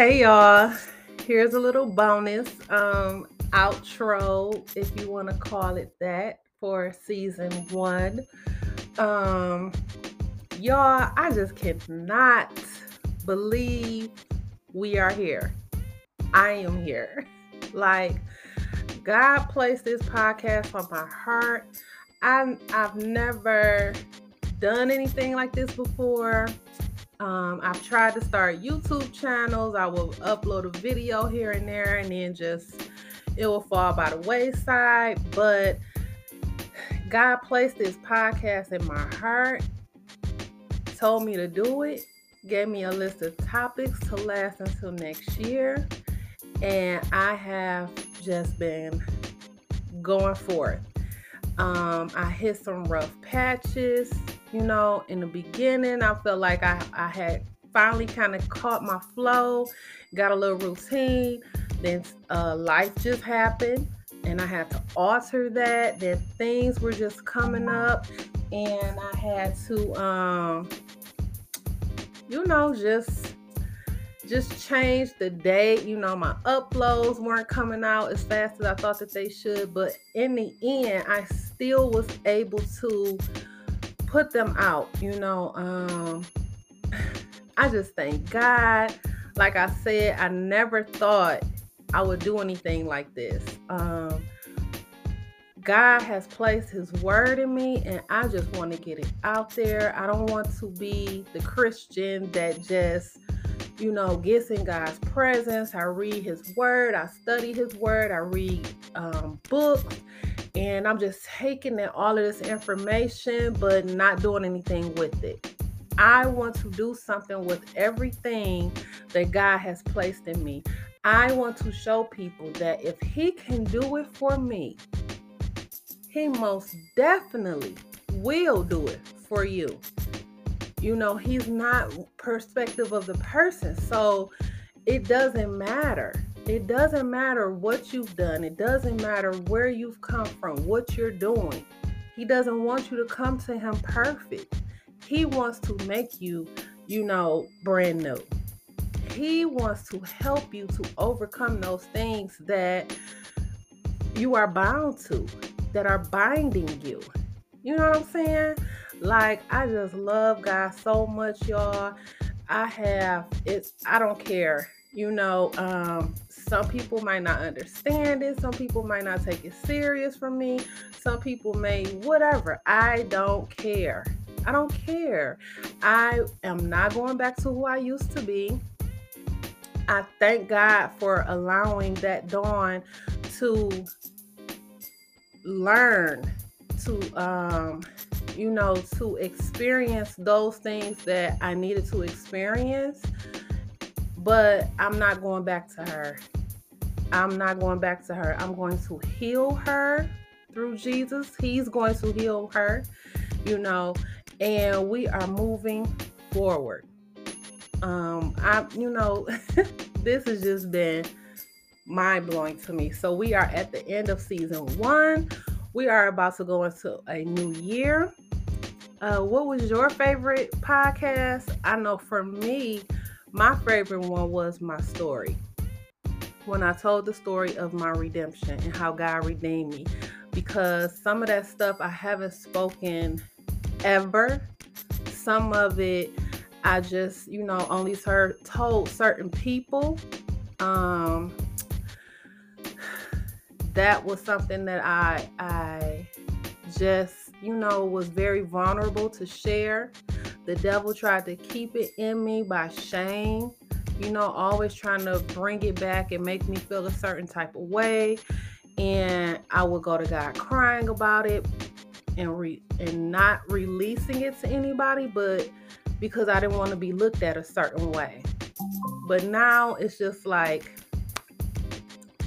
Hey y'all, here's a little bonus um outro if you want to call it that for season 1. Um y'all, I just cannot believe we are here. I am here. Like God placed this podcast on my heart. I I've never done anything like this before. Um, I've tried to start YouTube channels. I will upload a video here and there, and then just it will fall by the wayside. But God placed this podcast in my heart, told me to do it, gave me a list of topics to last until next year, and I have just been going forth. Um, I hit some rough patches you know, in the beginning, I felt like I, I had finally kind of caught my flow, got a little routine. Then uh, life just happened, and I had to alter that. Then things were just coming up, and I had to, um, you know, just just change the date. You know, my uploads weren't coming out as fast as I thought that they should, but in the end, I still was able to put them out, you know. Um, I just thank God. Like I said, I never thought I would do anything like this. Um, God has placed His word in me, and I just want to get it out there. I don't want to be the Christian that just, you know, gets in God's presence. I read His word, I study His word, I read um, books, and I'm just taking in all of this information, but not doing anything with it. I want to do something with everything that God has placed in me. I want to show people that if He can do it for me, He most definitely will do it for you. You know, He's not perspective of the person, so it doesn't matter it doesn't matter what you've done, it doesn't matter where you've come from, what you're doing. He doesn't want you to come to Him perfect. He wants to make you, you know, brand new. He wants to help you to overcome those things that you are bound to, that are binding you. You know what I'm saying? Like, I just love God so much, y'all. I have it's I don't care you know um, some people might not understand it some people might not take it serious from me some people may whatever i don't care. I don't care. I am not going back to who i used to be. I thank god for allowing that dawn to learn to um you know to experience those things that i needed to experience but I'm not going back to her. I'm not going back to her. I'm going to heal her through Jesus. He's going to heal her, you know, and we are moving forward. Um, I, you know, this has just been mind blowing to me. So we are at the end of season one. We are about to go into a new year. Uh, what was your favorite podcast? I know for me, my favorite one was my story. When I told the story of my redemption and how God redeemed me, because some of that stuff I haven't spoken ever. Some of it I just, you know, only heard told certain people. Um, that was something that I I just, you know, was very vulnerable to share. The devil tried to keep it in me by shame, you know, always trying to bring it back and make me feel a certain type of way. And I would go to God crying about it and re- and not releasing it to anybody, but because I didn't want to be looked at a certain way. But now it's just like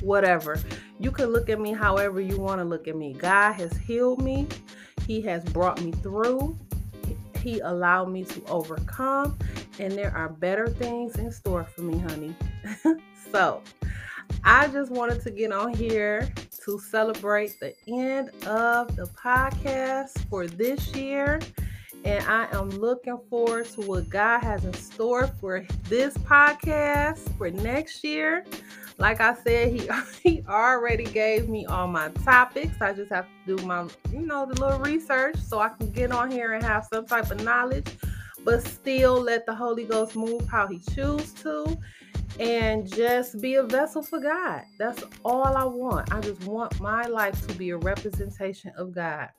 whatever. You can look at me however you want to look at me. God has healed me. He has brought me through. He allowed me to overcome, and there are better things in store for me, honey. so, I just wanted to get on here to celebrate the end of the podcast for this year. And I am looking forward to what God has in store for this podcast for next year. Like I said, he he already gave me all my topics. I just have to do my, you know, the little research so I can get on here and have some type of knowledge, but still let the Holy Ghost move how he chooses to and just be a vessel for God. That's all I want. I just want my life to be a representation of God.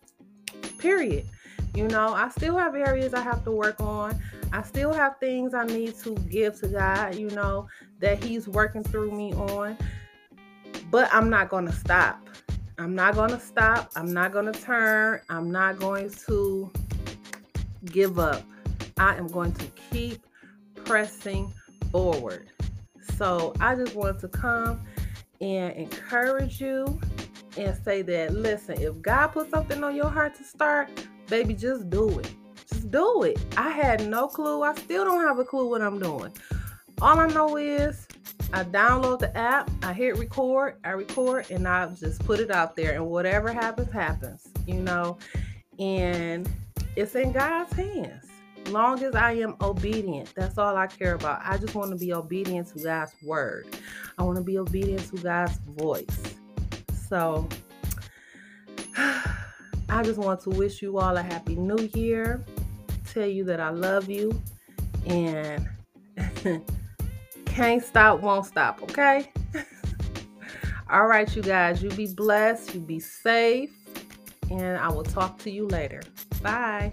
Period. You know, I still have areas I have to work on. I still have things I need to give to God, you know, that He's working through me on. But I'm not going to stop. I'm not going to stop. I'm not going to turn. I'm not going to give up. I am going to keep pressing forward. So I just want to come and encourage you and say that listen, if God put something on your heart to start, baby, just do it. Just do it. I had no clue. I still don't have a clue what I'm doing. All I know is I download the app, I hit record, I record, and I just put it out there. And whatever happens, happens, you know. And it's in God's hands. Long as I am obedient, that's all I care about. I just want to be obedient to God's word. I want to be obedient to God's voice. So I just want to wish you all a happy new year. Tell you that I love you and can't stop, won't stop, okay? all right, you guys, you be blessed, you be safe, and I will talk to you later. Bye.